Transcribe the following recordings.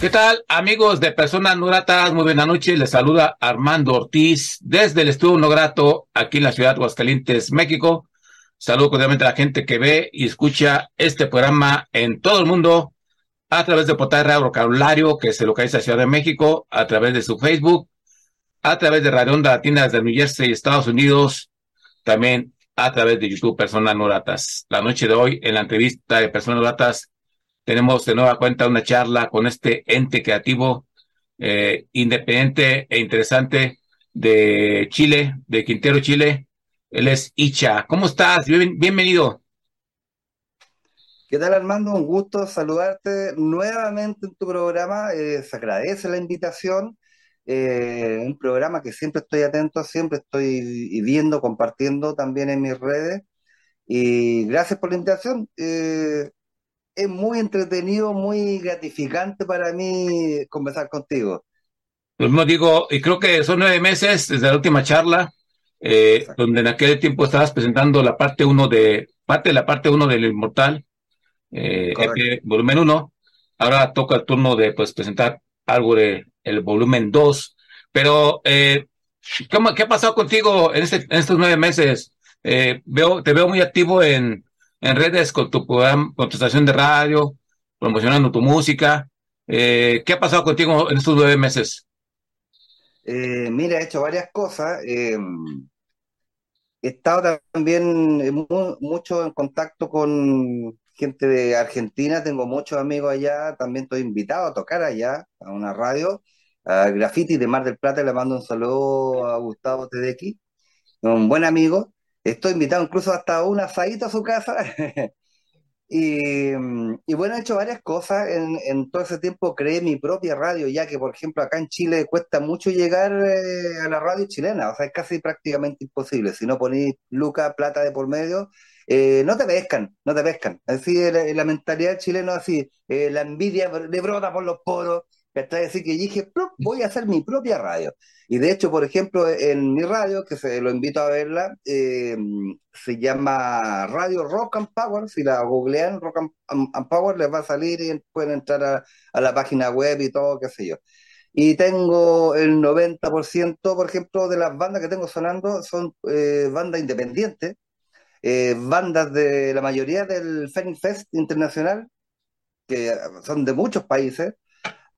¿Qué tal, amigos de Personas No Gratas? Muy buenas noches. Les saluda Armando Ortiz desde el Estudio No Grato, aquí en la ciudad de Aguascalientes, México. Saludo cordialmente a la gente que ve y escucha este programa en todo el mundo a través de Portal Radio Vocabulario, que se localiza en Ciudad de México, a través de su Facebook, a través de Radio Onda Latina desde New Jersey, Estados Unidos, también a través de YouTube Personas No Gratas. La noche de hoy, en la entrevista de Personas No Gratas, tenemos de nueva cuenta una charla con este ente creativo eh, independiente e interesante de Chile, de Quintero, Chile. Él es Icha. ¿Cómo estás? bienvenido. ¿Qué tal Armando? Un gusto saludarte nuevamente en tu programa. Eh, se agradece la invitación. Eh, un programa que siempre estoy atento, siempre estoy viendo, compartiendo también en mis redes. Y gracias por la invitación. Eh, es muy entretenido, muy gratificante para mí conversar contigo. Lo mismo digo, y creo que son nueve meses desde la última charla, eh, donde en aquel tiempo estabas presentando la parte uno de, parte de la parte uno del Inmortal, eh, volumen uno. Ahora toca el turno de pues presentar algo de el volumen dos. Pero, eh, ¿qué ha pasado contigo en, este, en estos nueve meses? Eh, veo, te veo muy activo en, en redes con tu, con tu estación de radio, promocionando tu música. Eh, ¿Qué ha pasado contigo en estos nueve meses? Eh, mira, he hecho varias cosas. Eh, he estado también mucho en contacto con gente de Argentina, tengo muchos amigos allá, también estoy invitado a tocar allá, a una radio, a Graffiti de Mar del Plata, le mando un saludo a Gustavo Tedeki, un buen amigo. Estoy invitado incluso hasta un asadito a su casa. y, bueno, he hecho varias cosas. En, todo ese tiempo creé mi propia radio, ya que, por ejemplo, acá en Chile cuesta mucho llegar eh, a la radio chilena. O sea, es casi prácticamente imposible. Si no ponís Luca, plata de por medio, eh, no te pescan, no te pescan. Así la, la mentalidad chilena, así, eh, la envidia le brota por los poros. Hasta decir que dije, voy a hacer mi propia radio. Y de hecho, por ejemplo, en mi radio, que se lo invito a verla, eh, se llama Radio Rock and Power. Si la googlean, Rock and, Power, les va a salir y pueden entrar a, la página web y todo, qué sé yo. Y tengo el 90%, por ejemplo, de las bandas que tengo sonando son eh, bandas independientes, eh, bandas de la mayoría del Fenix Fest Internacional, que son de muchos países.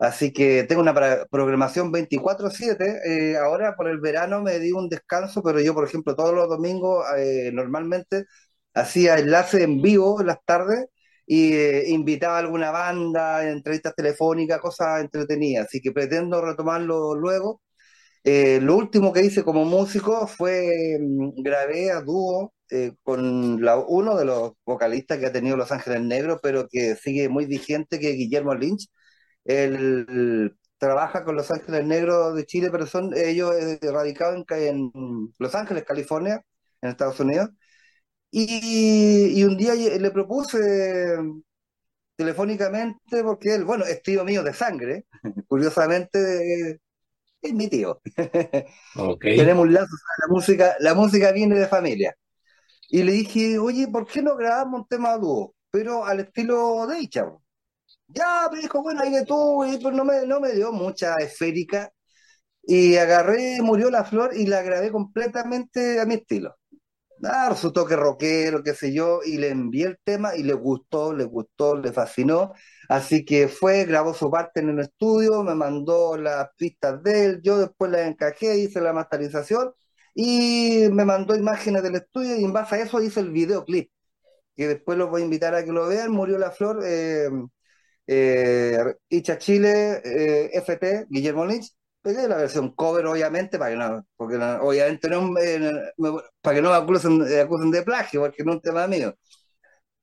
Así que tengo una programación 24/7. Eh, ahora por el verano me di un descanso, pero yo, por ejemplo, todos los domingos eh, normalmente hacía enlace en vivo en las tardes y eh, invitaba a alguna banda, entrevistas telefónicas, cosas entretenidas. Así que pretendo retomarlo luego. lo último que hice como músico fue mm, grabé a dúo con uno de los vocalistas que ha tenido Los Ángeles Negros, pero que sigue muy vigente, que es Guillermo Lynch él trabaja con Los Ángeles Negros de Chile, pero son ellos eh, radicados en, Los Ángeles, California, en Estados Unidos. Y, un día le propuse telefónicamente, porque él, bueno, es tío mío de sangre, curiosamente es mi tío. Tenemos un lazo, la música, la música viene de familia. Y le dije, oye, ¿por qué no grabamos un tema dúo? Pero al estilo de Icha. Ya, me dijo, bueno, ahí que tú, y pues no me, no me dio mucha esférica. Y agarré, murió la flor y la grabé completamente a mi estilo. Ah, su toque rockero, qué sé yo, y le envié el tema y le gustó, le gustó, le fascinó. Así que fue, grabó su parte en el estudio, me mandó las pistas de él, yo después las encajé, hice la masterización y me mandó imágenes del estudio y en base a eso hice el videoclip, que después los voy a invitar a que lo vean. Murió la flor, eh, eh, Icha Chile, eh, FT, Guillermo Lynch, pegué la versión cover, obviamente, para que no, porque obviamente no, eh, para que no me acusen, de plagio, porque no es un tema mío.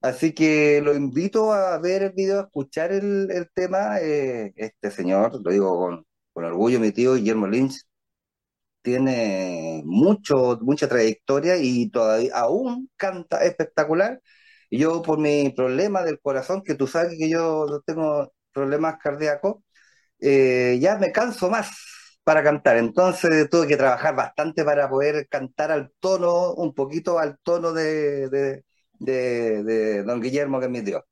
Así que lo invito a ver el video, a escuchar el, el tema. Eh, este señor, lo digo con, con orgullo, mi tío Guillermo Lynch, tiene mucho, mucha trayectoria y todavía aún canta espectacular. Yo por mi problema del corazón, que tú sabes que yo tengo problemas cardíacos, eh, ya me canso más para cantar. Entonces tuve que trabajar bastante para poder cantar al tono, un poquito al tono de don Guillermo, que es mi Dios.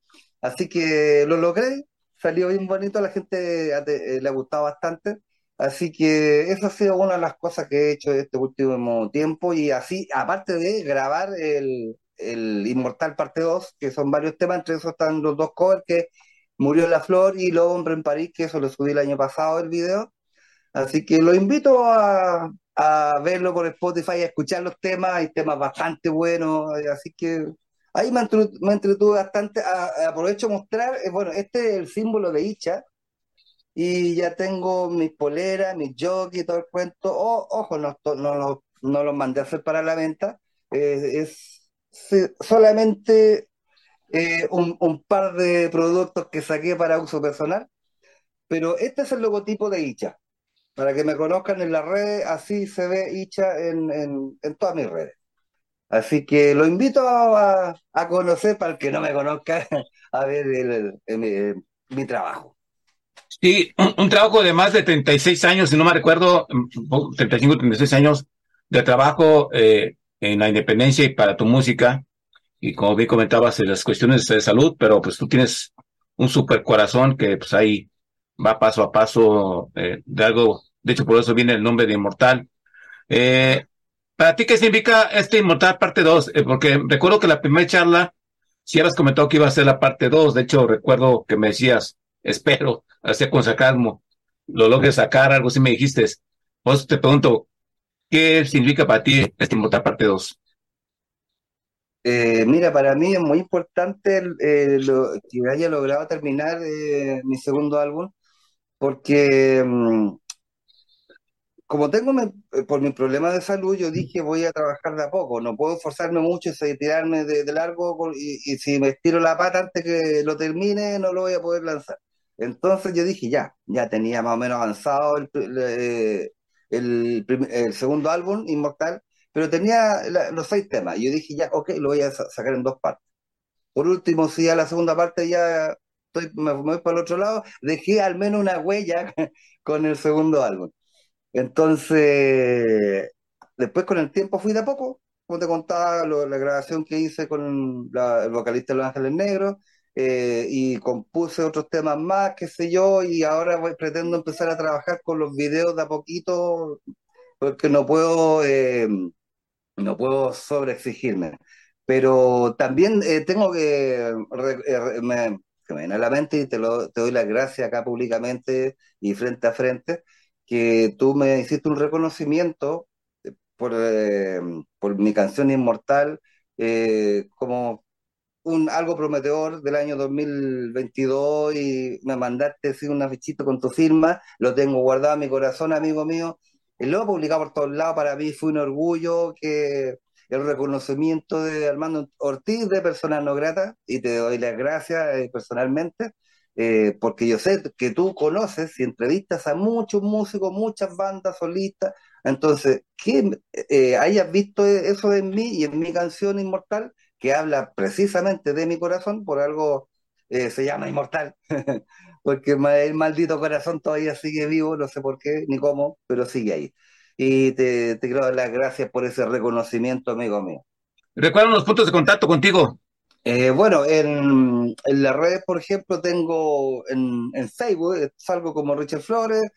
Así que lo logré, salió bien bonito, a la gente eh, le ha gustado bastante. Así que esa ha sido una de las cosas que he hecho este último tiempo y así, aparte de grabar el, el Inmortal Parte 2, que son varios temas, entre esos están los dos covers que Murió la Flor y Lo Hombre en París, que eso lo subí el año pasado el video. Así que lo invito a, a verlo por Spotify, a escuchar los temas, hay temas bastante buenos, así que ahí me, entretuve bastante, aprovecho mostrar, eh, bueno, este es el símbolo de Icha, y ya tengo mis poleras, mis jockeys, todo el cuento. ojo, no, no, no, los mandé a hacer para la venta. es solamente eh, un, par de productos que saqué para uso personal. Pero este es el logotipo de Icha. Para que me conozcan en las redes, así se ve Icha en, en, en todas mis redes. Así que lo invito a, a, conocer, para el que no me conozca, a ver el, el, mi trabajo. Sí, un, trabajo de más de 36 años, si no me recuerdo, 35, 36 años de trabajo eh, en la independencia y para tu música. Y como bien comentabas, las cuestiones de salud, pero pues tú tienes un super corazón que pues ahí va paso a paso eh, de algo. De hecho, por eso viene el nombre de Inmortal. Eh, ¿Para ti qué significa este Inmortal parte 2? Eh, porque recuerdo que la primera charla, si habías comentado que iba a ser la parte 2. De hecho, recuerdo que me decías, espero, hacia con sarcasmo, lo logres sacar, algo así me dijiste. Pues te pregunto, ¿qué significa para ti este Inmortal parte 2? Eh, mira, para mí es muy importante eh, que haya logrado terminar eh, mi segundo álbum, porque mm, como tengo por mi problema de salud, yo dije voy a trabajar de a poco, no puedo esforzarme mucho y tirarme de, largo, y, y, si me estiro la pata antes que lo termine, no lo voy a poder lanzar. Entonces yo dije, ya, ya tenía más o menos avanzado el, el, el segundo álbum, Inmortal, pero tenía los seis temas. Y yo dije, ya, ok, lo voy a sacar en dos partes. Por último, si a la segunda parte ya estoy, me, voy para el otro lado, dejé al menos una huella con el segundo álbum. Entonces, después con el tiempo fui de a poco, como te contaba, la grabación que hice con el vocalista de Los Ángeles Negros, eh, y compuse otros temas más, qué sé yo, y ahora pretendo empezar a trabajar con los videos de a poquito, porque no puedo, eh, no puedo sobreexigirme. Pero también eh, tengo que, me, que me viene a la mente y te doy las gracias acá públicamente y frente a frente, que tú me hiciste un reconocimiento por, por mi canción Inmortal como un, algo prometedor del año 2022 y me mandaste así un afichito con tu firma, lo tengo guardado en mi corazón, amigo mío, y lo publicado por todos lados, para mí fue un orgullo que el reconocimiento de Armando Ortiz de Personas No Grata, y te doy las gracias eh, personalmente, eh, porque yo sé que tú conoces y entrevistas a muchos músicos, muchas bandas solistas, entonces, que eh, hayas visto eso en mí y en mi canción Inmortal, que habla precisamente de mi corazón, por algo eh, se llama inmortal, porque el maldito corazón todavía sigue vivo, no sé por qué ni cómo, pero sigue ahí. Y te, te quiero dar las gracias por ese reconocimiento, amigo mío. ¿Recuerdan los puntos de contacto contigo? Eh, bueno, en, en las redes, por ejemplo, tengo en, en Facebook, eh, salgo como Richard Flores,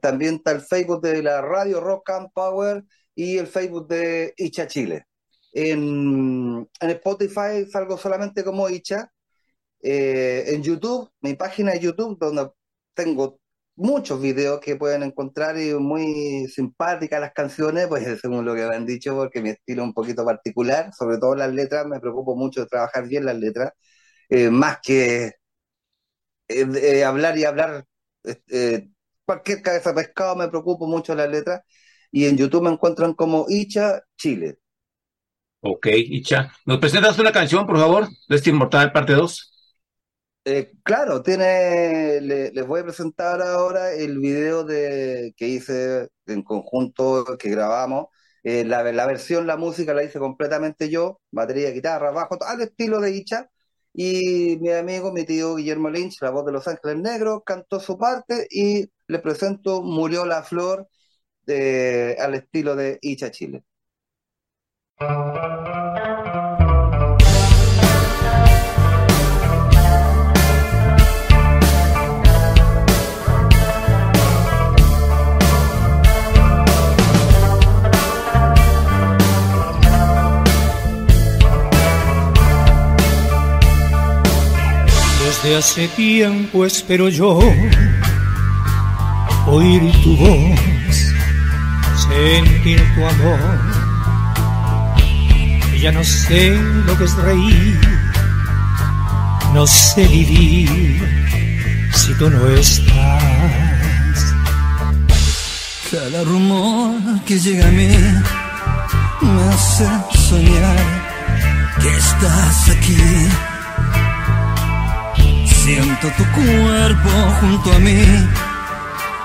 también está el Facebook de la radio Rock and Power y el Facebook de Icha Chile. En, Spotify salgo solamente como Icha. Eh, en YouTube, mi página de YouTube, donde tengo muchos videos que pueden encontrar y muy simpáticas las canciones, pues según lo que me han dicho, porque mi estilo es un poquito particular, sobre todo las letras, me preocupo mucho de trabajar bien las letras, eh, más que eh, hablar y hablar cualquier cabeza pescado, me preocupo mucho las letras, y en YouTube me encuentran como Icha Chile. Ok, Icha. ¿Nos presentas una canción, por favor, de este Inmortal parte 2? Eh, claro, tiene, le- les voy a presentar ahora el video de, que hice en conjunto, que grabamos. Eh, la, versión, la música la hice completamente yo, batería, guitarra, bajo, al estilo de Icha. Y mi amigo, mi tío Guillermo Lynch, la voz de Los Ángeles Negros, cantó su parte y le presento Murió la Flor al estilo de Icha Chile. Desde hace tiempo espero yo oír tu voz, sentir tu amor. Ya no sé lo que es reír, no sé vivir si tú no estás. Cada rumor que llega a mí me hace soñar que estás aquí. Siento tu cuerpo junto a mí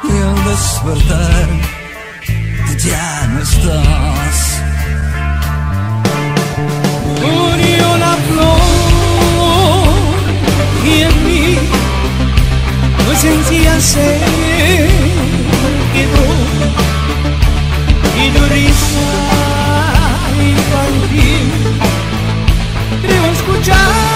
y al despertar ya no estás. Murió la flor y en mí tu esencia se quedó. Y tu risa infantil creo escuchar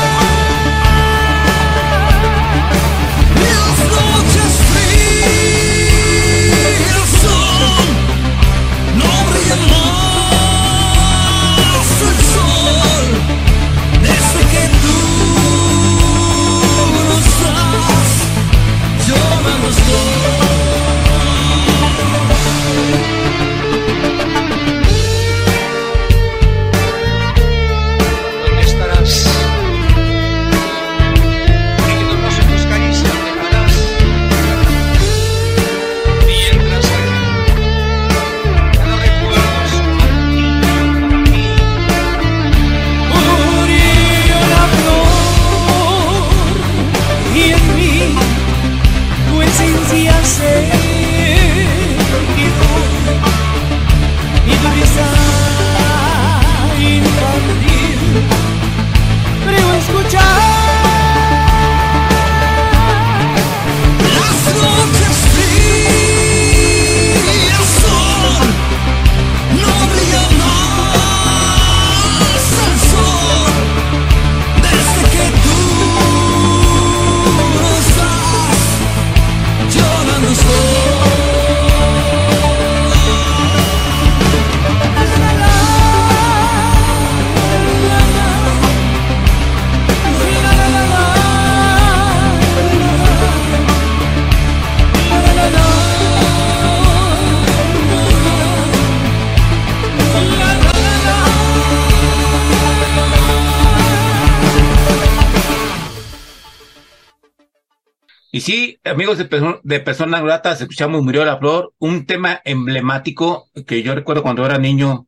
de, Perso- de Personas Gratas, escuchamos Murió la Flor, un tema emblemático que yo recuerdo cuando era niño,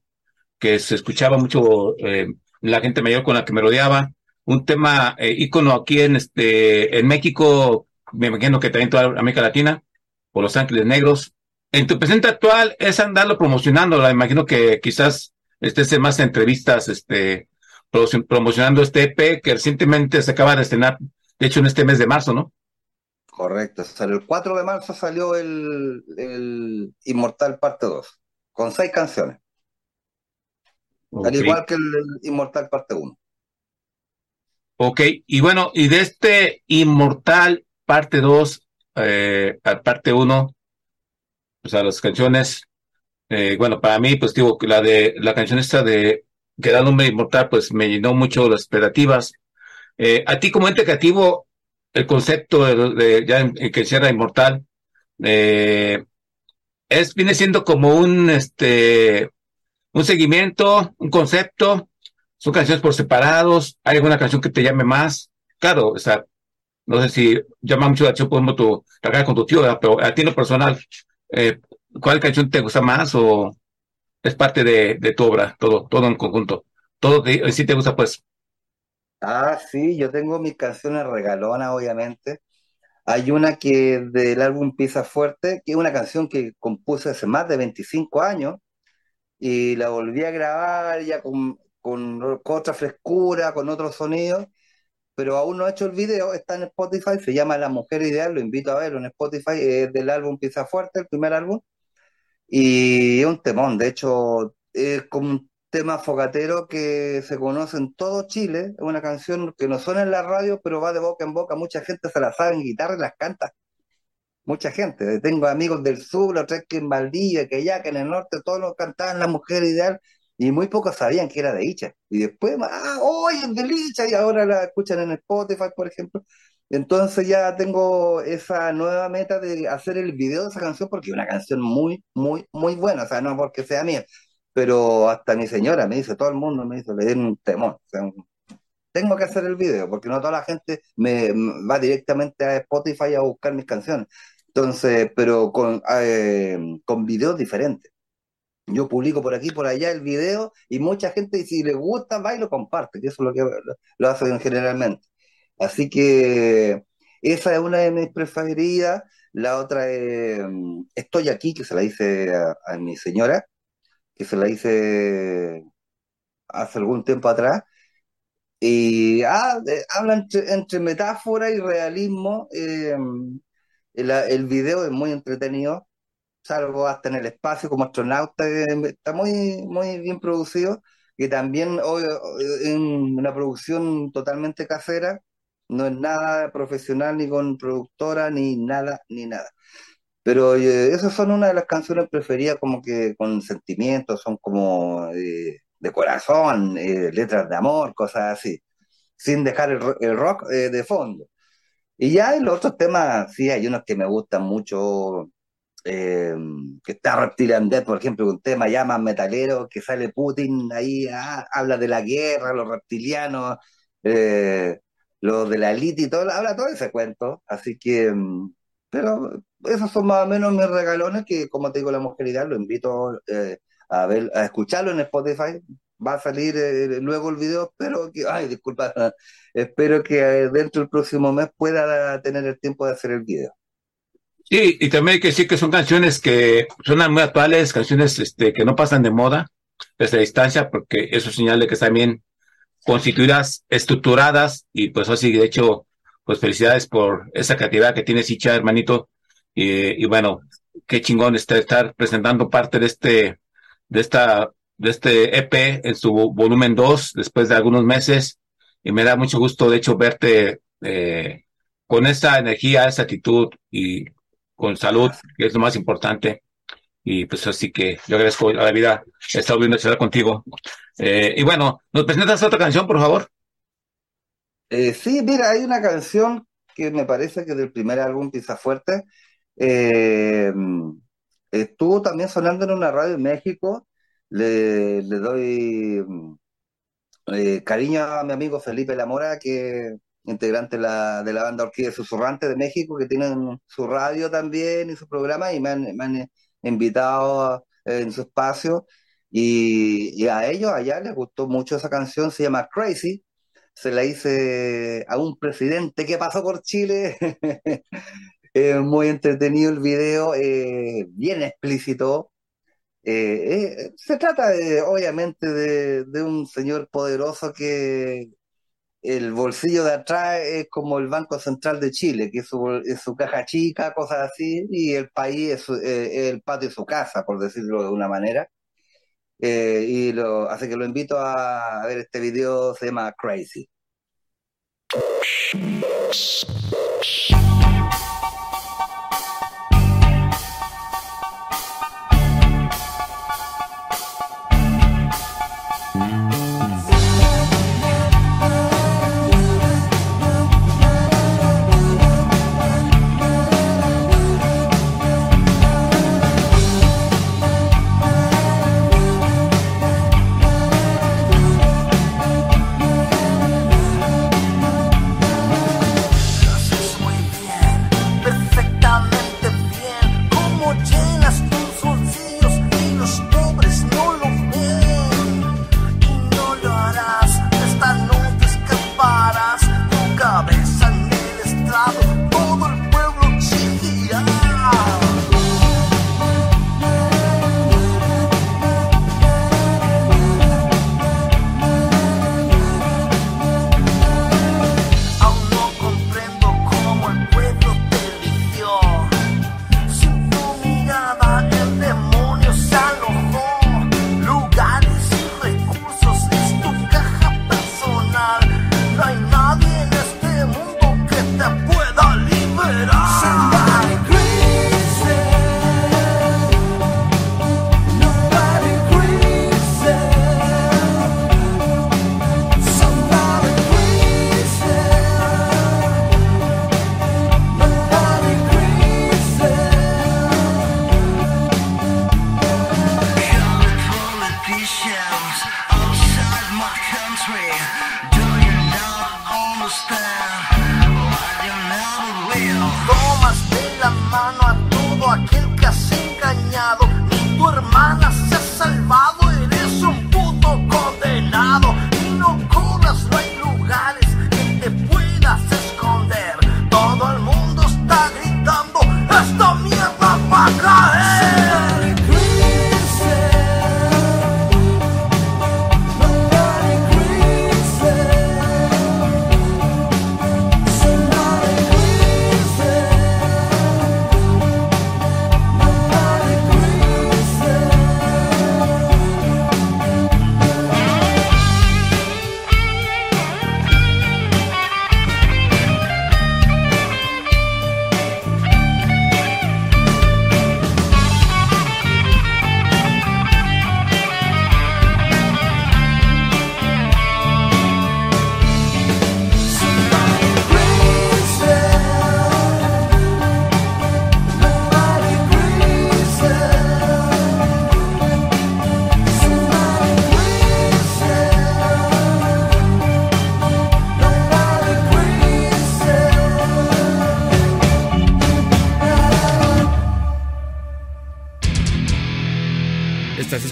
que se escuchaba mucho eh, la gente mayor con la que me rodeaba, un tema eh, ícono aquí en este en México, me imagino que también toda América Latina, por Los Ángeles Negros. En tu presente actual es andarlo promocionando, la imagino que quizás estés en más entrevistas, este, promoci- promocionando este EP que recientemente se acaba de estrenar, de hecho en este mes de marzo, ¿no? Correcto, salió el 4 de marzo salió el, el Inmortal parte 2, con seis canciones, al igual que el, el Inmortal parte 1. Ok, y bueno, y de este Inmortal parte 2, eh, a parte 1, o sea, las canciones, eh, bueno, para mí, pues digo, que la de la canción esta de que da nombre Inmortal, pues me llenó mucho las expectativas. Eh, a ti como ente creativo, el concepto de, ya en, en que cierra Inmortal, eh, es, viene siendo como un, este, un seguimiento, un concepto, son canciones por separados, hay alguna canción que te llame más, claro, o no sé si llama mucho la atención, por ejemplo, tu, trabajar con tu tío, pero a ti en lo personal, eh, ¿cuál canción te gusta más o es parte de, de tu obra, todo, todo en conjunto? todo sí te gusta, pues. Ah, sí, yo tengo mis canciones regalonas, obviamente. Hay una que del álbum Pisa Fuerte, que es una canción que compuse hace más de 25 años y la volví a grabar ya con, con, con otra frescura, con otros sonidos, pero aún no he hecho el video, está en Spotify, se llama La Mujer Ideal, lo invito a verlo en Spotify, es del álbum Pisa Fuerte, el primer álbum, y es un temón, de hecho, es como tema fogatero que se conoce en todo Chile, es una canción que no suena en la radio, pero va de boca en boca, mucha gente se la sabe en guitarra y las canta, mucha gente, tengo amigos del sur, los tres que en Valdivia, que allá, que en el norte, todos los cantaban La Mujer Ideal, y muy pocos sabían que era de Icha, y después, ah, hoy es de Icha, y ahora la escuchan en Spotify, por ejemplo, entonces ya tengo esa nueva meta de hacer el video de esa canción porque es una canción muy, muy, muy buena. O sea, no porque sea mía, pero hasta mi señora me dice, todo el mundo me dice, le den un temor. O sea, tengo que hacer el video porque no toda la gente me, me va directamente a Spotify a buscar mis canciones. Entonces, pero con, eh, con videos diferentes. Yo publico por aquí, por allá el video y mucha gente, si le gusta, va y lo comparte, que eso es lo que lo, lo hacen generalmente. Así que esa es una de mis preferidas. La otra es mm, Estoy aquí, que se la hice a, a mi señora, que se la hice hace algún tiempo atrás. Y ah, habla entre, metáfora y realismo. eh, el, video es muy entretenido, salvo hasta en el espacio como astronauta, está muy, muy bien producido. Que también en una producción totalmente casera no es nada profesional ni con productora, ni nada, ni nada. Pero esas son una de las canciones preferidas como que con sentimientos, son como eh, de corazón, eh, letras de amor, cosas así, sin dejar el, el rock eh, de fondo. Y ya en los otros temas, sí, hay unos que me gustan mucho, que está Reptilian Death, por ejemplo, un tema ya metalero, que sale Putin ahí, ah, habla de la guerra, los reptilianos, eh, lo de la elite y todo, habla todo ese cuento, así que, mm, pero esos son más o menos mis regalones que, como te digo, la mujeridad, lo invito eh, a ver, a escucharlo en Spotify, va a salir eh, luego el video, espero que, ay, disculpa, espero que eh, dentro del próximo mes pueda tener el tiempo de hacer el video. Sí, y también hay que decir que son canciones que suenan muy actuales, canciones este, que no pasan de moda desde la distancia, porque eso es señal de que están bien constituidas, estructuradas, y pues así, de hecho, pues felicidades por esa creatividad que tienes, Icha, hermanito, y, y bueno, qué chingón está estar presentando parte de este, de esta, de este EP en su volumen 2 después de algunos meses, y me da mucho gusto, de hecho, verte eh, con esa energía, esa actitud y con salud, que es lo más importante. Y pues así que yo agradezco a la vida estar volviendo a charlar contigo. Eh, y bueno, ¿nos presentas otra canción, por favor? Eh, sí, mira, hay una canción que me parece que del primer álbum Pisa Fuerte eh, estuvo también sonando en una radio en México. Le, doy mm, eh, cariño a mi amigo Felipe Lamora, que integrante de la, banda Orquídea Susurrante de México, que tienen su radio también y su programa, y me han, han invitado eh, en su espacio. Y, y a ellos allá les gustó mucho esa canción, se llama Crazy. Se la hice a un presidente que pasó por Chile. Muy entretenido el video, eh, bien explícito. Eh, eh, se trata de, obviamente de, un señor poderoso que el bolsillo de atrás es como el Banco Central de Chile, que es su, es su caja chica, cosas así, y el país es, el patio de su casa, por decirlo de una manera. Eh, y lo, así que lo invito a, ver este video, se llama Crazy.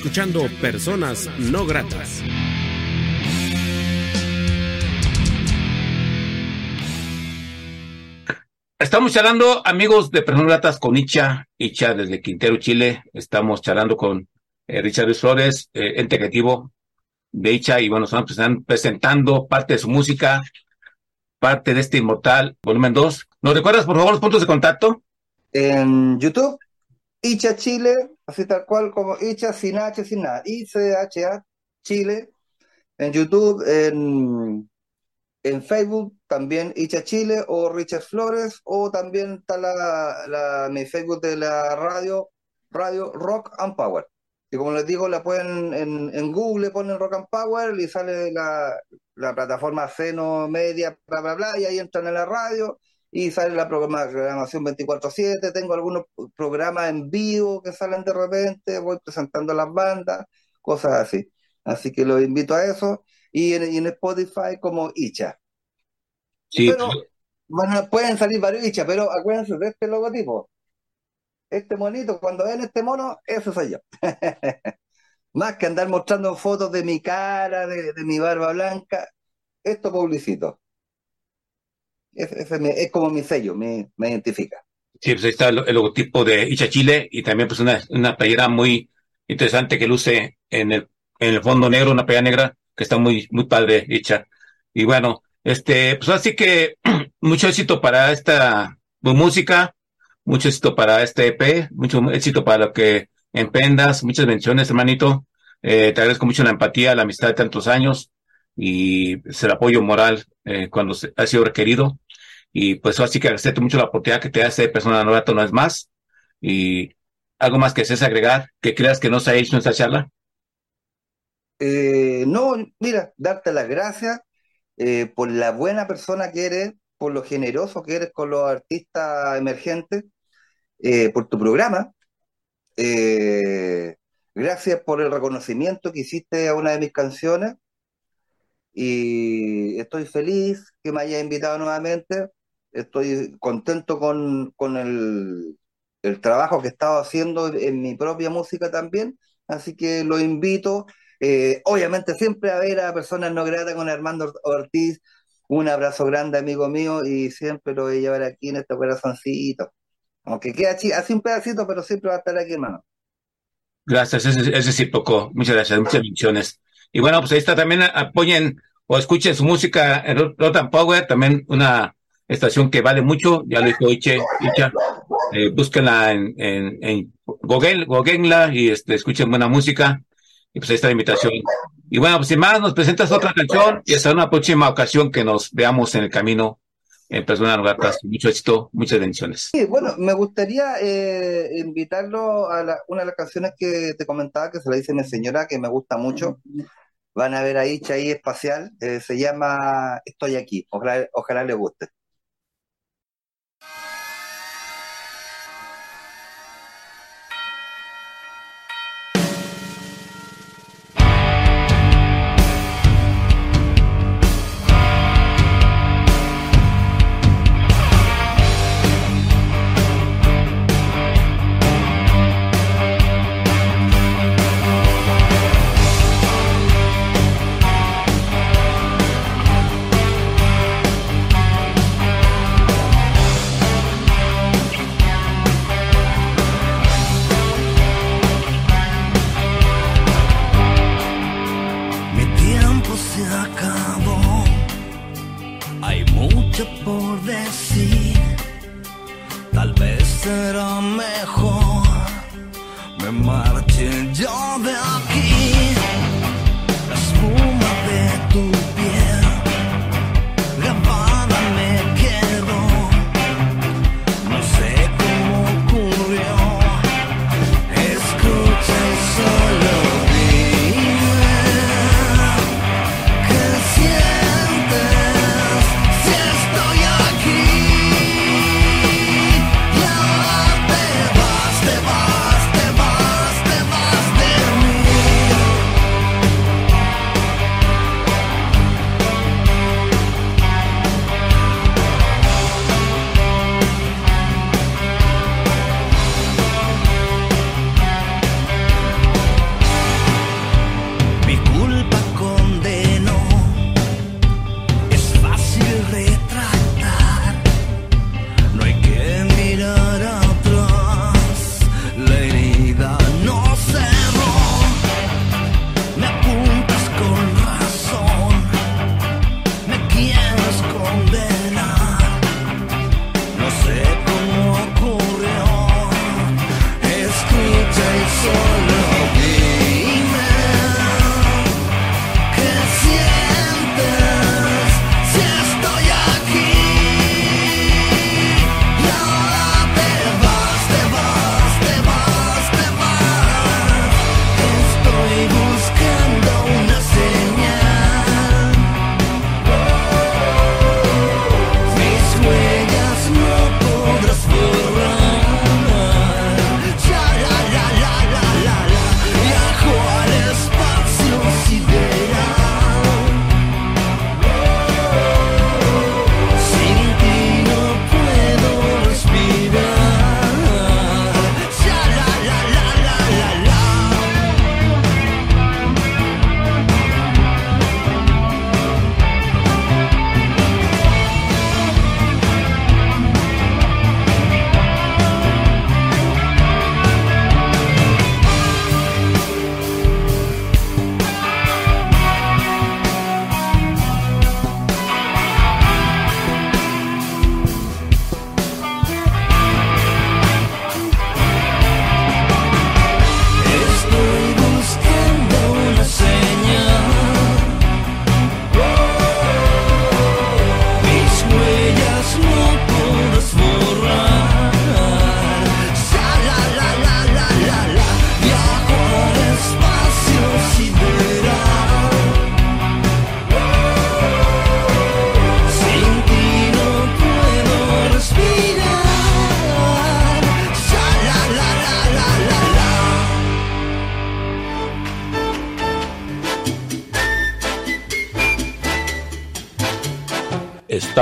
Escuchando Personas No Gratas. Estamos charlando, amigos de Personas Gratas, con Icha, Icha desde Quintero, Chile. Estamos charlando con eh, Richard Luis Flores, eh, ente creativo de Icha, y bueno, están presentando, presentando parte de su música, parte de este Inmortal, volumen 2. ¿Nos recuerdas, por favor, los puntos de contacto? En YouTube, Icha Chile, así tal cual como Icha sin H, sin nada. ICHA Chile. En YouTube, en, en Facebook también Icha Chile o Richard Flores, o también está la, la- mi Facebook de la radio, Radio Rock and Power. Y como les digo, la pueden en, en Google, ponen Rock and Power y sale la, la plataforma Seno Media, bla, bla, bla, y ahí entran en la radio y sale la programa- programación 24/7. Tengo algunos programas en vivo que salen de repente, voy presentando las bandas, cosas así. Así que los invito a eso. Y en, y en Spotify como Icha. Sí, Pero a- pueden salir varios Icha, pero acuérdense de este logotipo. Este monito, cuando ven este mono, ese soy yo. Más que andar mostrando fotos de mi cara, de, de mi barba blanca, esto publicito. Es como mi sello, me, me identifica. Sí, pues ahí está el, el logotipo de Icha Chile y también pues una, una playera muy interesante que luce en el, en el fondo negro, una playera negra que está muy, muy padre Icha. Y bueno, este, pues así que mucho éxito para esta pues, música, mucho éxito para este EP, mucho éxito para lo que emprendas, muchas bendiciones, hermanito. Eh, te agradezco mucho la empatía, la amistad de tantos años y pues, el apoyo moral eh, cuando se- ha sido requerido. Y pues así que agradecerte mucho la oportunidad que te hace persona no grato no es más. Y algo más que desees agregar, que creas que no se ha hecho en esta charla. Eh, no, mira, darte las gracias eh, por la buena persona que eres, por lo generoso que eres con los artistas emergentes, eh, por tu programa. Eh, gracias por el reconocimiento que hiciste a una de mis canciones. Y estoy feliz que me hayas invitado nuevamente. Estoy contento con, con el, el trabajo que he estado haciendo en mi propia música también. Así que lo invito. Eh, obviamente siempre a ver a personas no gratas con Armando Ortiz. Un abrazo grande, amigo mío, y siempre lo voy a llevar aquí en este corazoncito. Aunque queda así, un pedacito, pero siempre va a estar aquí, hermano. Gracias, es, es recíproco. Muchas gracias, muchas bendiciones. Y bueno, pues ahí está también, apoyen o escuchen su música en Rot- Rotan Power, también una estación que vale mucho, ya lo dijo Iche, Icha, eh, búsquenla en, en, en Google, googleenla y este, escuchen buena música. Y pues ahí está la invitación. Y bueno, pues sin más, nos presentas otra canción y hasta una próxima ocasión que nos veamos en el camino en Gratas. Mucho éxito, muchas bendiciones. Sí, bueno, me gustaría eh, invitarlo a la- una de las canciones que te comentaba, que se la dice mi señora, que me gusta mucho. Van a ver ahí, Chaí Espacial, eh, se llama Estoy aquí. Ojalá, ojalá les guste.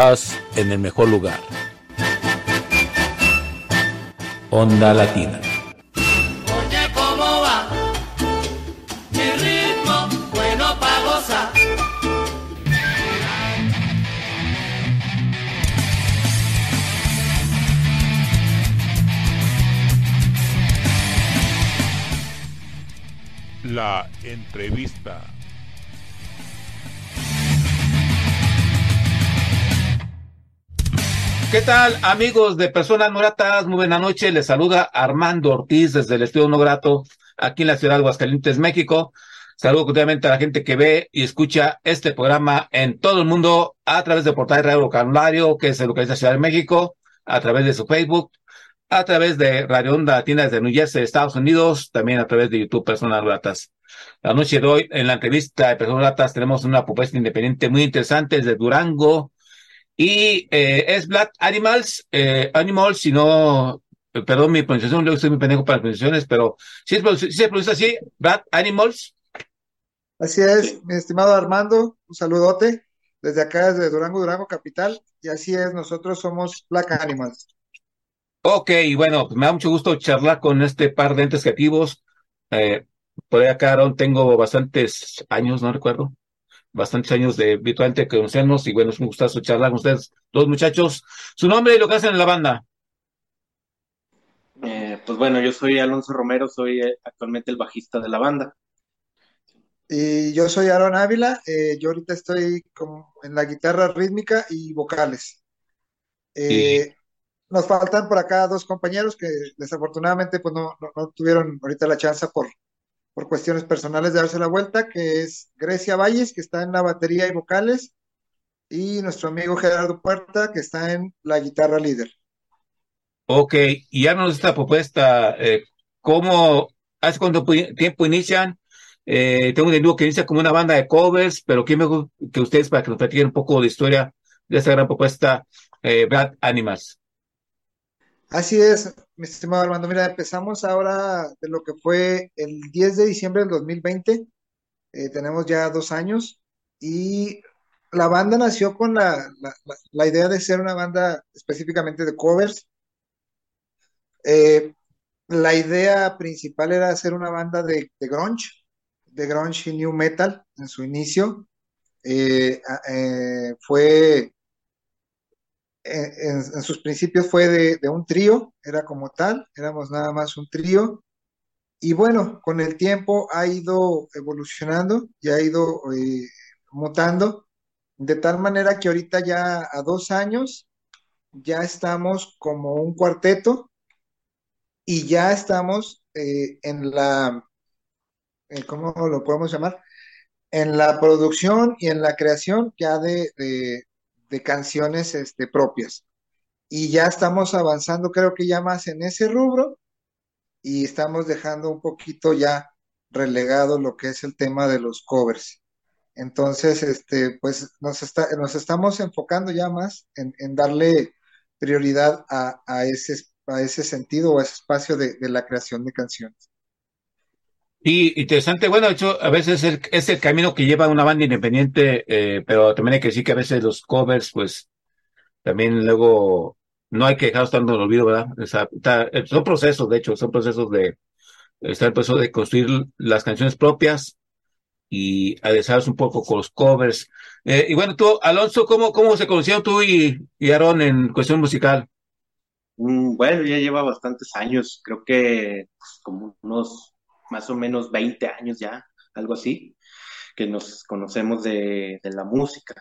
Estás en el mejor lugar. Onda Latina. Oye, ¿cómo va? Mi ritmo, bueno pa' gozar. La entrevista. ¿Qué tal, amigos de Personas No Gratas? Muy buena noche. Les saluda Armando Ortiz desde el Estudio No Grato, aquí en la ciudad de Aguascalientes, México. Saludo cordialmente a la gente que ve y escucha este programa en todo el mundo a través de Portal Radio Vocabulario, que se localiza en Ciudad de México, a través de su Facebook, a través de Radio Onda Latina desde New Jersey, Estados Unidos, también a través de YouTube Personas No Gratas. La noche de hoy, en la entrevista de Personas Gratas, tenemos una propuesta independiente muy interesante desde Durango, y eh, es Black Animals, eh, Animals, si no, eh, perdón mi pronunciación, luego estoy muy pendejo para las pronunciaciones, pero si se pronuncia así, Black Animals. Así es, mi estimado Armando, un saludote desde acá, desde Durango, Durango Capital, y así es, nosotros somos Black Animals. Ok, bueno, pues me da mucho gusto charlar con este par de entes creativos. Eh, por ahí acá, Aaron, tengo bastantes años, no recuerdo, bastantes años de virtualmente conocernos y bueno, es un gustazo charlar con ustedes, dos muchachos. Su nombre y lo que hacen en la banda. Eh, pues bueno, yo soy Alonso Romero, soy eh, actualmente el bajista de la banda. Y yo soy Aaron Ávila, eh, yo ahorita estoy como en la guitarra rítmica y vocales. Eh, nos faltan por acá dos compañeros que desafortunadamente pues no, no, no tuvieron ahorita la chance por, por cuestiones personales de darse la vuelta, que es Grecia Valles, que está en la batería y vocales, y nuestro amigo Gerardo Puerta, que está en la guitarra líder. Ok, y ya nos esta propuesta, eh, ¿cómo, hace cuánto tiempo inician? Eh, tengo entendido que inicia como una banda de covers, pero ¿quién mejor que ustedes para que nos platiquen un poco de historia de esta gran propuesta, eh, Brad Animals? Así es, mi estimado Armando. Mira, empezamos ahora de lo que fue el 10 de diciembre del 2020. Eh, tenemos ya dos años y la banda nació con la, la- idea de ser una banda específicamente de covers. Eh, la idea principal era hacer una banda de, grunge, de grunge y new metal en su inicio. Eh, fue en, sus principios fue de, un trío, era como tal, éramos nada más un trío. Y bueno, con el tiempo ha ido evolucionando y ha ido eh, mutando, de tal manera que ahorita ya a dos años ya estamos como un cuarteto y ya estamos eh, en la, eh, ¿cómo lo podemos llamar? En la producción y en la creación ya de- de canciones este, propias. Y ya estamos avanzando, creo que ya más en ese rubro y estamos dejando un poquito ya relegado lo que es el tema de los covers. Entonces, este, pues nos está, nos estamos enfocando ya más en, darle prioridad a, a ese, a ese sentido o a ese espacio de la creación de canciones. Y interesante, bueno, de hecho, a veces es el, es el camino que lleva una banda independiente, eh, pero también hay que decir que a veces los covers, pues, también luego no hay que dejarlos tanto en el olvido, ¿verdad? Eh, son procesos, de hecho, son procesos de, está el proceso de construir las canciones propias y aderezarse un poco con los covers. Eh, y bueno, tú, Alonso, ¿cómo, cómo se conocieron tú y, y Aaron en cuestión musical? Mm, Bueno, ya lleva bastantes años, creo que pues, como unos más o menos 20 años ya, algo así, que nos conocemos de, de la música.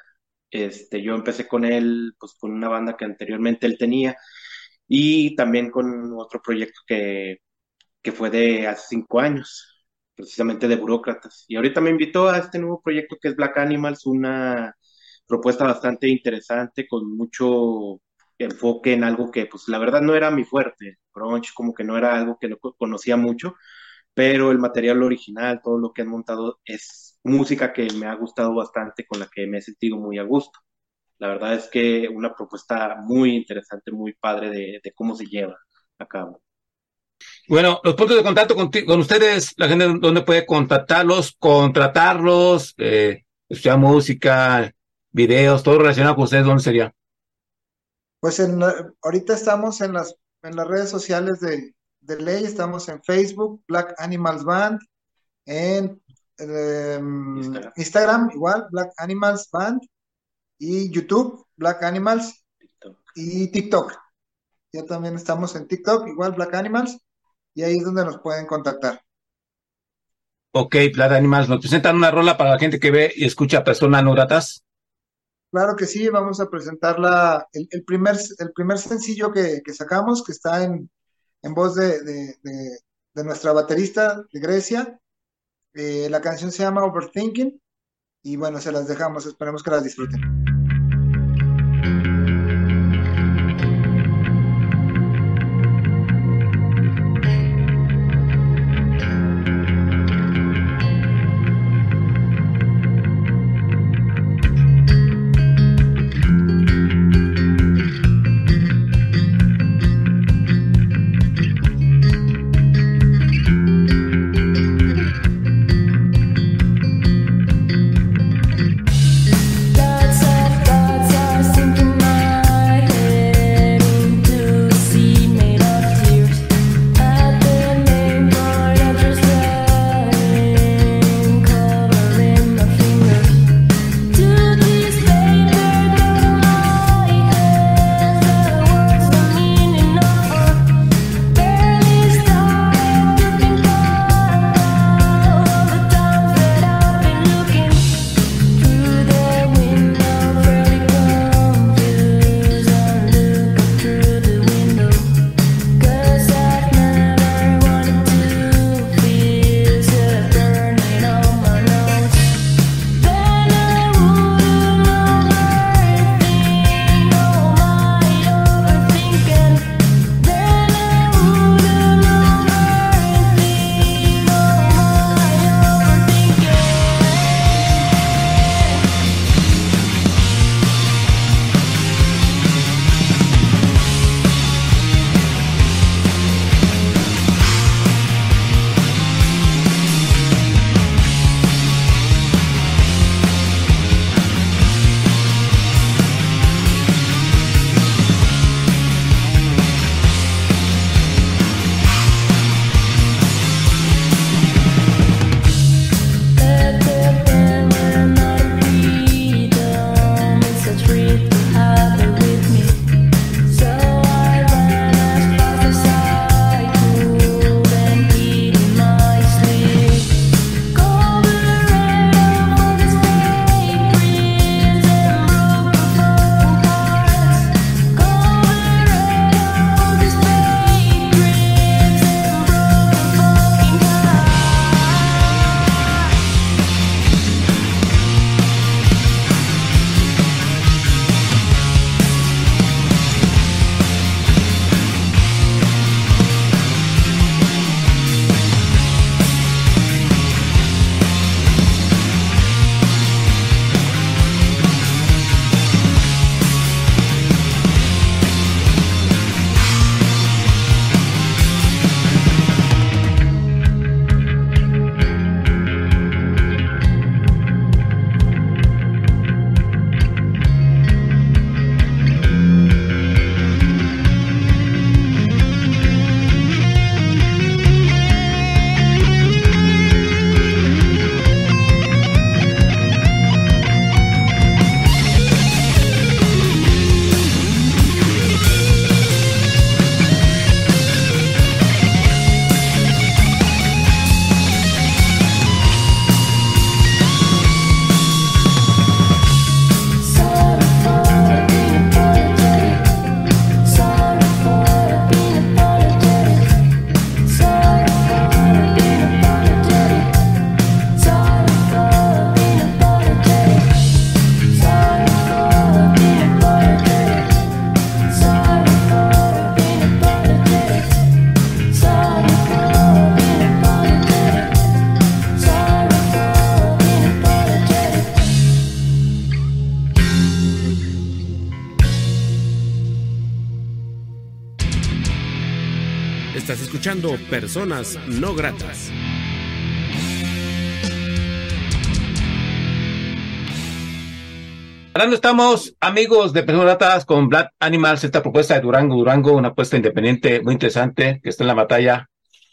Este, yo empecé con él, pues con una banda que anteriormente él tenía y también con otro proyecto que, que fue de hace cinco años, precisamente de burócratas. Y ahorita me invitó a este nuevo proyecto que es Black Animals, una propuesta bastante interesante con mucho enfoque en algo que pues la verdad no era mi fuerte, grunge como que no era algo que no co- conocía mucho, pero el material original, todo lo que han montado es música que me ha gustado bastante, con la que me he sentido muy a gusto. La verdad es que una propuesta muy interesante, muy padre de, de cómo se lleva a cabo. Bueno, los puntos de contacto con, ti- con ustedes, la gente donde puede contactarlos, contratarlos, eh, escuchar música, videos, todo relacionado con ustedes, ¿dónde sería? Pues en la- ahorita estamos en las, en las redes sociales de, de Ley, estamos en Facebook, Black Animals Band, en em, Instagram. Instagram igual, Black Animals Band, y YouTube, Black Animals, TikTok. y TikTok. Ya también estamos en TikTok, igual Black Animals, y ahí es donde nos pueden contactar. Ok, Plata Animals, nos presentan una rola para la gente que ve y escucha personas no gratas. Claro que sí, vamos a presentar la, el, el primer, el primer sencillo que, que sacamos, que está en, en voz de, de- de- de nuestra baterista de Grecia. Eh, la canción se llama Overthinking y bueno, se las dejamos, esperemos que las disfruten. Escuchando Personas No Gratas. Hablando estamos, amigos de Personas Gratas, con Black Animals, esta propuesta de Durango, Durango, una apuesta independiente muy interesante que está en la batalla,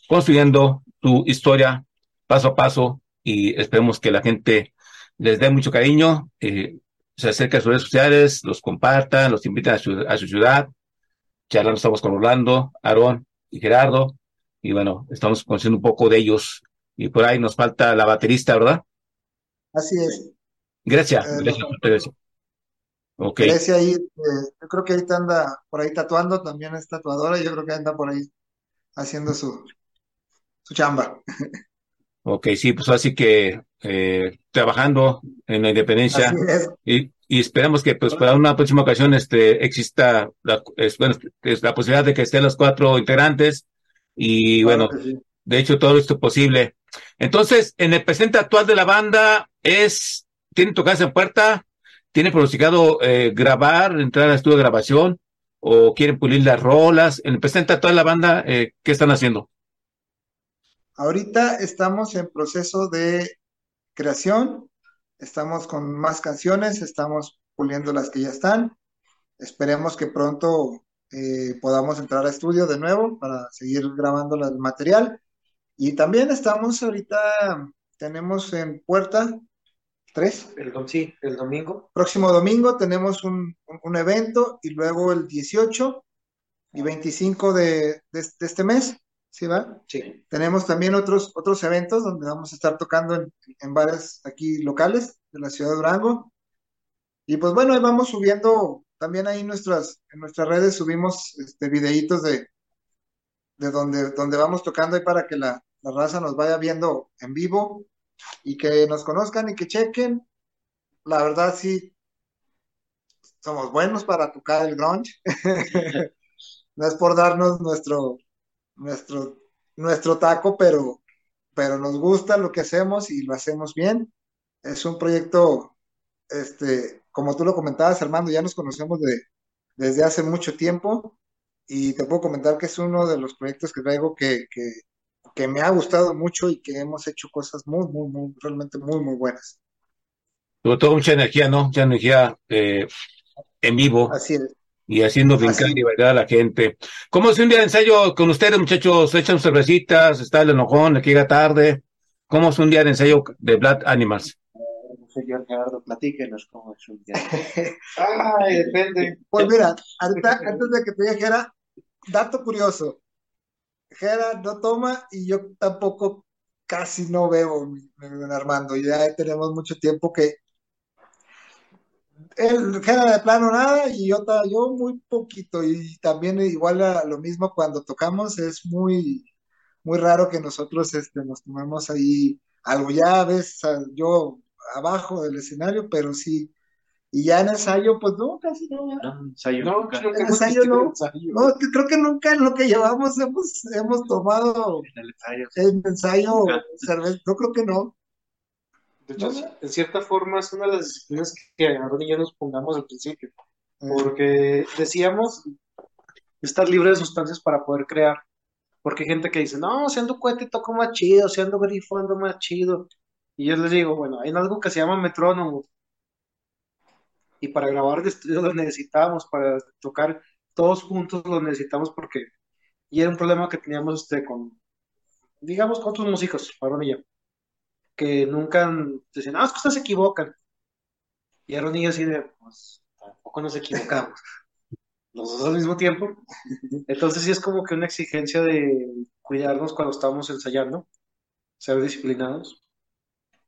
construyendo tu historia paso a paso y esperemos que la gente les dé mucho cariño, eh, se acerque a sus redes sociales, los compartan, los inviten a su, a su ciudad. Estamos con Orlando, Aarón y Gerardo, y bueno, estamos conociendo un poco de ellos. Y por ahí nos falta la baterista, ¿verdad? Así es. Gracias, Eh, gracias, Grecia. Ok, Grecia ahí, eh, yo creo que ahorita anda por ahí tatuando, también es tatuadora, y yo creo que anda por ahí haciendo su, su chamba. ok, sí, pues así que eh, trabajando en la independencia Así es. y, y esperamos que pues para una próxima ocasión este exista la, es, bueno, es la posibilidad de que estén los cuatro integrantes y bueno, Claro que sí. de hecho todo esto posible. Entonces, en el presente actual de la banda es, ¿tienen tocarse en puerta? ¿Tienen pronosticado eh, grabar, entrar al estudio de grabación? ¿O quieren pulir las rolas? En el presente actual de la banda, eh, ¿qué están haciendo? Ahorita estamos en proceso de creación, estamos con más canciones, estamos puliendo las que ya están. Esperemos que pronto eh, podamos entrar a estudio de nuevo para seguir grabando el material. Y también estamos ahorita, tenemos en puerta tres. El, sí, el domingo. Próximo domingo tenemos un, un- un evento y luego el 18 y 25 de, de- de este mes, ¿sí va? Sí. Tenemos también otros, otros eventos donde vamos a estar tocando en, en bares aquí locales de la ciudad de Durango. Y pues bueno, ahí vamos subiendo, también ahí nuestras, en nuestras redes subimos este, videitos de, de donde, donde vamos tocando ahí para que la, la raza nos vaya viendo en vivo y que nos conozcan y que chequen. La verdad sí, somos buenos para tocar el grunge. No es por darnos nuestro, nuestro, nuestro taco, pero, pero nos gusta lo que hacemos y lo hacemos bien. Es un proyecto, este, como tú lo comentabas, Armando, ya nos conocemos de, desde hace mucho tiempo y te puedo comentar que es uno de los proyectos que traigo que, que, que me ha gustado mucho y que hemos hecho cosas muy, muy, muy, realmente muy, muy buenas. Sobre todo mucha energía, ¿no? Mucha energía eh, en vivo Así es. y haciendo brincar y bailar a la gente. ¿Cómo es un día de ensayo con ustedes, muchachos? ¿Se echan cervecitas? ¿Está el enojón? ¿Le llega tarde? ¿Cómo es un día de ensayo de Black Animals? Señor Gerardo, platíquenos cómo es un día. Ay, depende. Pues mira, ahorita, antes de que te diga Jera, dato curioso. Jera no toma y yo tampoco casi no bebo, mi, mi Armando. Ya tenemos mucho tiempo que él, Jera de plano nada y yo, yo muy poquito. Y también igual a lo mismo cuando tocamos es muy, muy raro que nosotros este, nos tomemos ahí algo. Ya ves, yo abajo del escenario, pero sí. Y ya en ensayo, pues no, casi no. No, ensayo No, nunca. En ensayo no. No, es que creo que nunca en lo que llevamos hemos, hemos tomado En el ensayo. en ensayo cerveza. No creo que no. De hecho, en cierta forma es una de las disciplinas que Aaron y yo nos pongamos al principio, porque decíamos estar libre de sustancias para poder crear, porque hay gente que dice, no, si ando cohete toco más chido, si ando grifo ando más chido, y yo les digo, bueno, hay algo que se llama metrónomo, y para grabar de estudio lo necesitamos, para tocar todos juntos lo necesitamos porque, y era un problema que teníamos este con, digamos, con otros músicos, Aaron y yo que nunca decían, ah, es que ustedes se equivocan. Y Aaron y así de, pues, tampoco nos equivocamos. Los dos al mismo tiempo. Entonces sí es como que una exigencia de cuidarnos cuando estamos ensayando, ser disciplinados.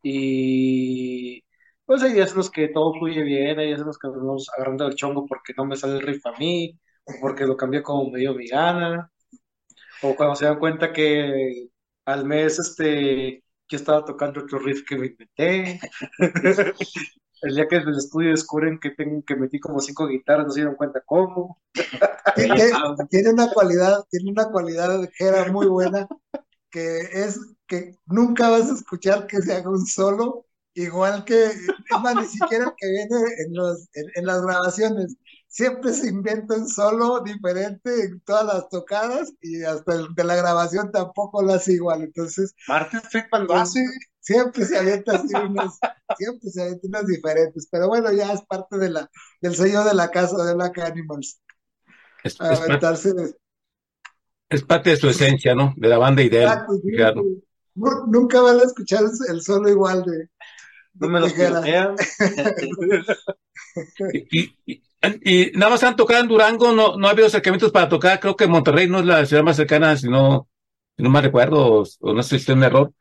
Y pues hay días en los que todo fluye bien, hay días en los que nos vamos agarrando el chongo porque no me sale el riff a mí, o porque lo cambié como me dio mi gana, o cuando se dan cuenta que al mes este yo estaba tocando otro riff que me inventé. El día que en el estudio descubren que tengo que metí como cinco guitarras, no se dieron cuenta cómo. Tiene, tiene una cualidad, tiene una cualidad Jera muy buena, que es que nunca vas a escuchar que se haga un solo, igual que, es más, ni siquiera el que viene en, los, en, en las grabaciones. siempre se inventa un solo diferente en todas las tocadas y hasta el de la grabación tampoco lo hace igual. Entonces, Martin Friedman lo hace. siempre se avienta así unos, siempre se avienta unos diferentes. Pero bueno, ya es parte de la, del sello de la casa de Black Animals. Es, es, Aventarse. es parte de su esencia, ¿no? De la banda él. Exacto, sí, Claro. Nunca van a escuchar el solo igual de, No me los. Y, y- nada más han tocado en Durango, no, no ha habido acercamientos para tocar. Creo que Monterrey no es la ciudad más cercana, si no, si no me recuerdo, o, o no sé si es un error.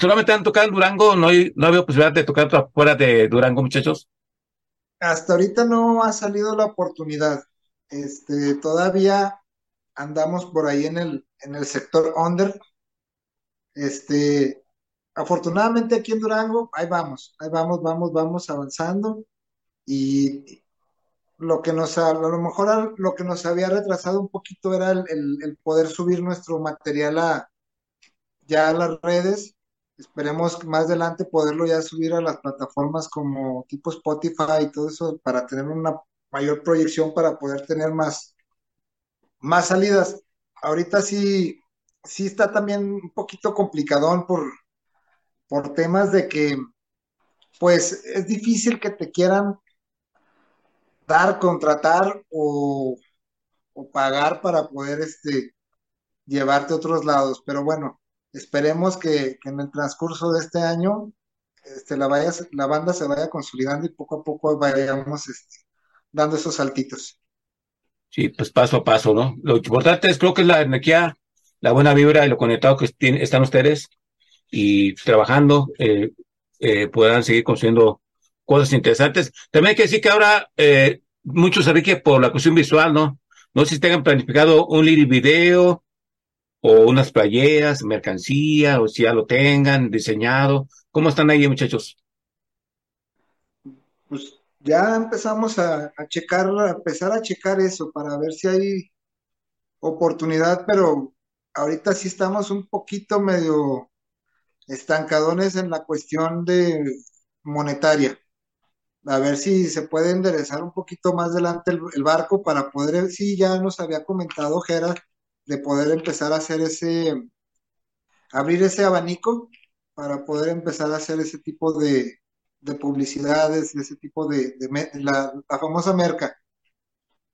Solamente han tocado en Durango, no, hay, no ha habido posibilidad de tocar fuera de Durango, muchachos. Hasta ahorita no ha salido la oportunidad. Este, todavía andamos por ahí en el, en el sector under. Este, afortunadamente aquí en Durango, ahí vamos, ahí vamos, vamos, vamos avanzando. Y lo que nos, a lo mejor lo que nos había retrasado un poquito era el, el- el poder subir nuestro material a, ya a las redes. Esperemos más adelante poderlo ya subir a las plataformas como tipo Spotify y todo eso para tener una mayor proyección para poder tener más, más salidas. Ahorita sí, sí está también un poquito complicadón por, por temas de que, pues, es difícil que te quieran dar, contratar o, o pagar para poder este, llevarte a otros lados. Pero bueno, esperemos que, que en el transcurso de este año este, la, vaya, la banda se vaya consolidando y poco a poco vayamos este, dando esos saltitos. Sí, pues paso a paso, ¿no? Lo importante es, creo que es la energía, la buena vibra y lo conectado que están ustedes y trabajando, eh, eh, puedan seguir construyendo cosas interesantes. También hay que decir que ahora eh, mucho se por la cuestión visual, ¿no? No sé si tengan planificado un lyric video o unas playeras, mercancía, o si ya lo tengan diseñado. ¿Cómo están ahí, muchachos? Pues ya empezamos a, a checar, a empezar a checar eso para ver si hay oportunidad, pero ahorita sí estamos un poquito medio estancadones en la cuestión de monetaria. A ver si se puede enderezar un poquito más adelante el, barco para poder, sí, ya nos había comentado Gera, de poder empezar a hacer ese, abrir ese abanico para poder empezar a hacer ese tipo de, de publicidades, ese tipo de, la, la famosa merca,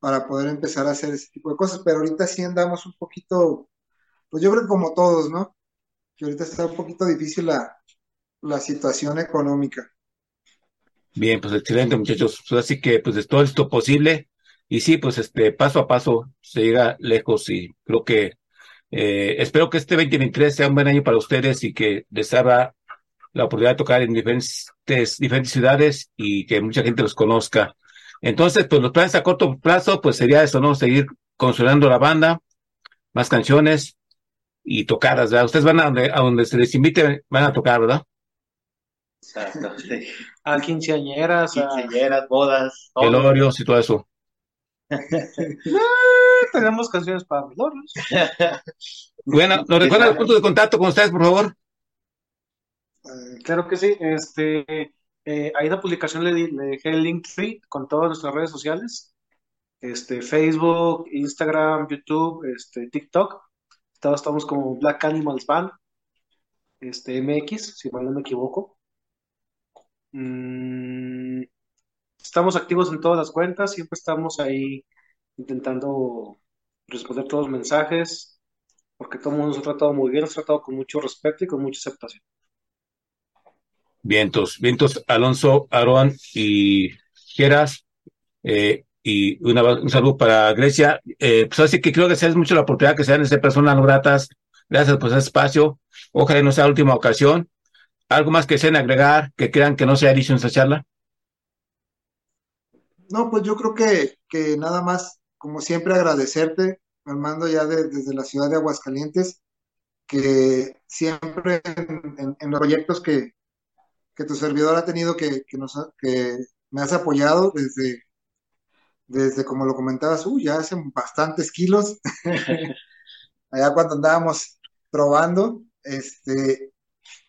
para poder empezar a hacer ese tipo de cosas. Pero ahorita sí andamos un poquito, pues yo creo que como todos, ¿no? Que ahorita está un poquito difícil la, la situación económica. Bien, pues excelente, muchachos. Pues así que, pues, es todo esto posible. Y sí, pues, este, paso a paso se llega lejos y creo que, eh, espero que este 2023 sea un buen año para ustedes y que les abra la oportunidad de tocar en diferentes, diferentes ciudades y que mucha gente los conozca. Entonces, pues, los planes a corto plazo, pues, sería eso, ¿no? Seguir consolidando la banda, más canciones y tocadas, ¿verdad? Ustedes van a donde, a donde se les invite, van a tocar, ¿verdad? Exacto, sí. A quinceañeras, a... Quinceañeras, bodas, todo. Velorios y todo eso. Eh, tenemos canciones para velorios. Bueno, ¿nos recuerdan el punto de contacto con ustedes, por favor? Claro que sí. Este, eh, ahí en la publicación le, di- le dejé el link tree con todas nuestras redes sociales. Este, Facebook, Instagram, YouTube, este, TikTok. Todos estamos como Black Animals Band, este, MX, si mal no me equivoco. Mm, estamos activos en todas las cuentas, siempre estamos ahí intentando responder todos los mensajes, porque todo el mundo nos ha tratado muy bien, nos ha tratado con mucho respeto y con mucha aceptación. Vientos, vientos, Alonso, Aarón y Geras, eh, y una- un saludo para Grecia. Eh, pues así que creo que sea mucho la oportunidad que sean estas personas no gratas. Gracias por ese espacio. Ojalá no sea la última ocasión. ¿Algo más que deseen agregar, que crean que no se ha dicho en esta charla? No, pues yo creo que, que nada más, como siempre, agradecerte, Armando, ya de- desde la ciudad de Aguascalientes, que siempre en, en- los proyectos que, que tu servidor ha tenido, que, que, nos, que me has apoyado desde, desde, como lo comentabas, uy, ya hace bastantes kilos, allá cuando andábamos probando, este,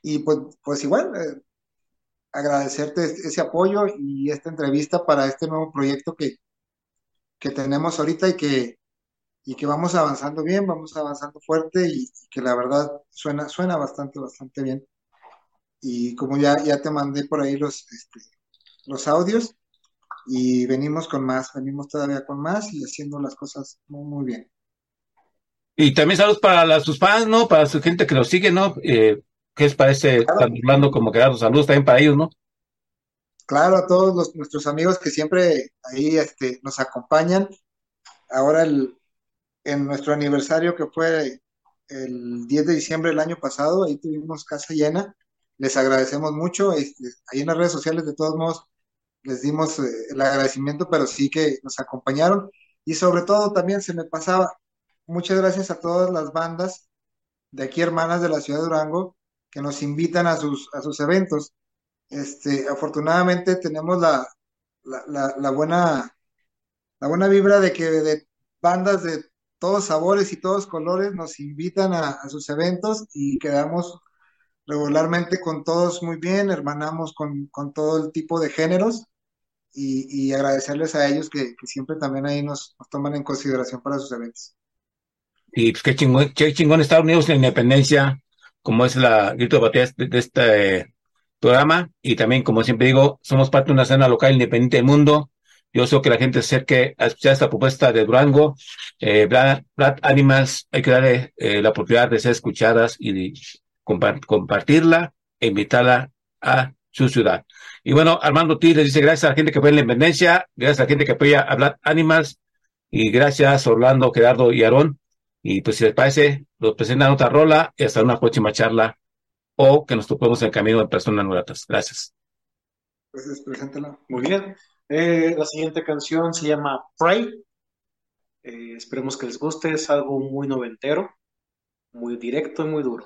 y pues, pues igual, eh, agradecerte es- ese apoyo y esta entrevista para este nuevo proyecto que, que tenemos ahorita y que, y que vamos avanzando bien, vamos avanzando fuerte y, y que la verdad suena, suena bastante, bastante bien. Y como ya, ya te mandé por ahí los, este, los audios y venimos con más, venimos todavía con más y haciendo las cosas muy, muy bien. Y también saludos para las, sus fans, ¿no? Para su gente que los sigue, ¿no? Eh, ¿Qué les parece? Están hablando como que dar los saludos también para ellos, ¿no? Claro, a todos los- nuestros amigos que siempre ahí este, nos acompañan. Ahora el, en nuestro aniversario que fue el 10 de diciembre del año pasado, ahí tuvimos casa llena. Les agradecemos mucho. este, ahí en las redes sociales, de todos modos, les dimos eh, el agradecimiento, pero sí que nos acompañaron. Y sobre todo también se me pasaba, muchas gracias a todas las bandas de aquí, hermanas de la ciudad de Durango, que nos invitan a sus, a sus eventos. Este, afortunadamente tenemos la, la, buena, la buena vibra de que de bandas de todos sabores y todos colores nos invitan a, a sus eventos y quedamos regularmente con todos muy bien, hermanamos con, con todo el tipo de géneros y, agradecerles a ellos que, siempre también ahí nos, toman en consideración para sus eventos. Y pues qué chingón, qué chingón Estados Unidos la independencia, como es la grito de batalla de, este programa. Y también, como siempre digo, somos parte de una escena local independiente del mundo. Yo sé que la gente se acerque a escuchar esta propuesta de Durango. Eh, Animals, hay que darle eh, la oportunidad de ser escuchadas y compartirla e invitarla a su ciudad. Y bueno, Armando T les dice gracias a la gente que apoya la independencia, gracias a la gente que apoya a Black Animals y gracias Orlando, Gerardo y Aarón. Y pues si les parece, los presentan otra rola y hasta una próxima charla o que nos topemos en el camino de personas gratas. Gracias. Entonces, preséntala. Muy bien. Eh, la siguiente canción se llama Pray. Eh, esperemos que les guste. Es algo muy noventero, muy directo y muy duro.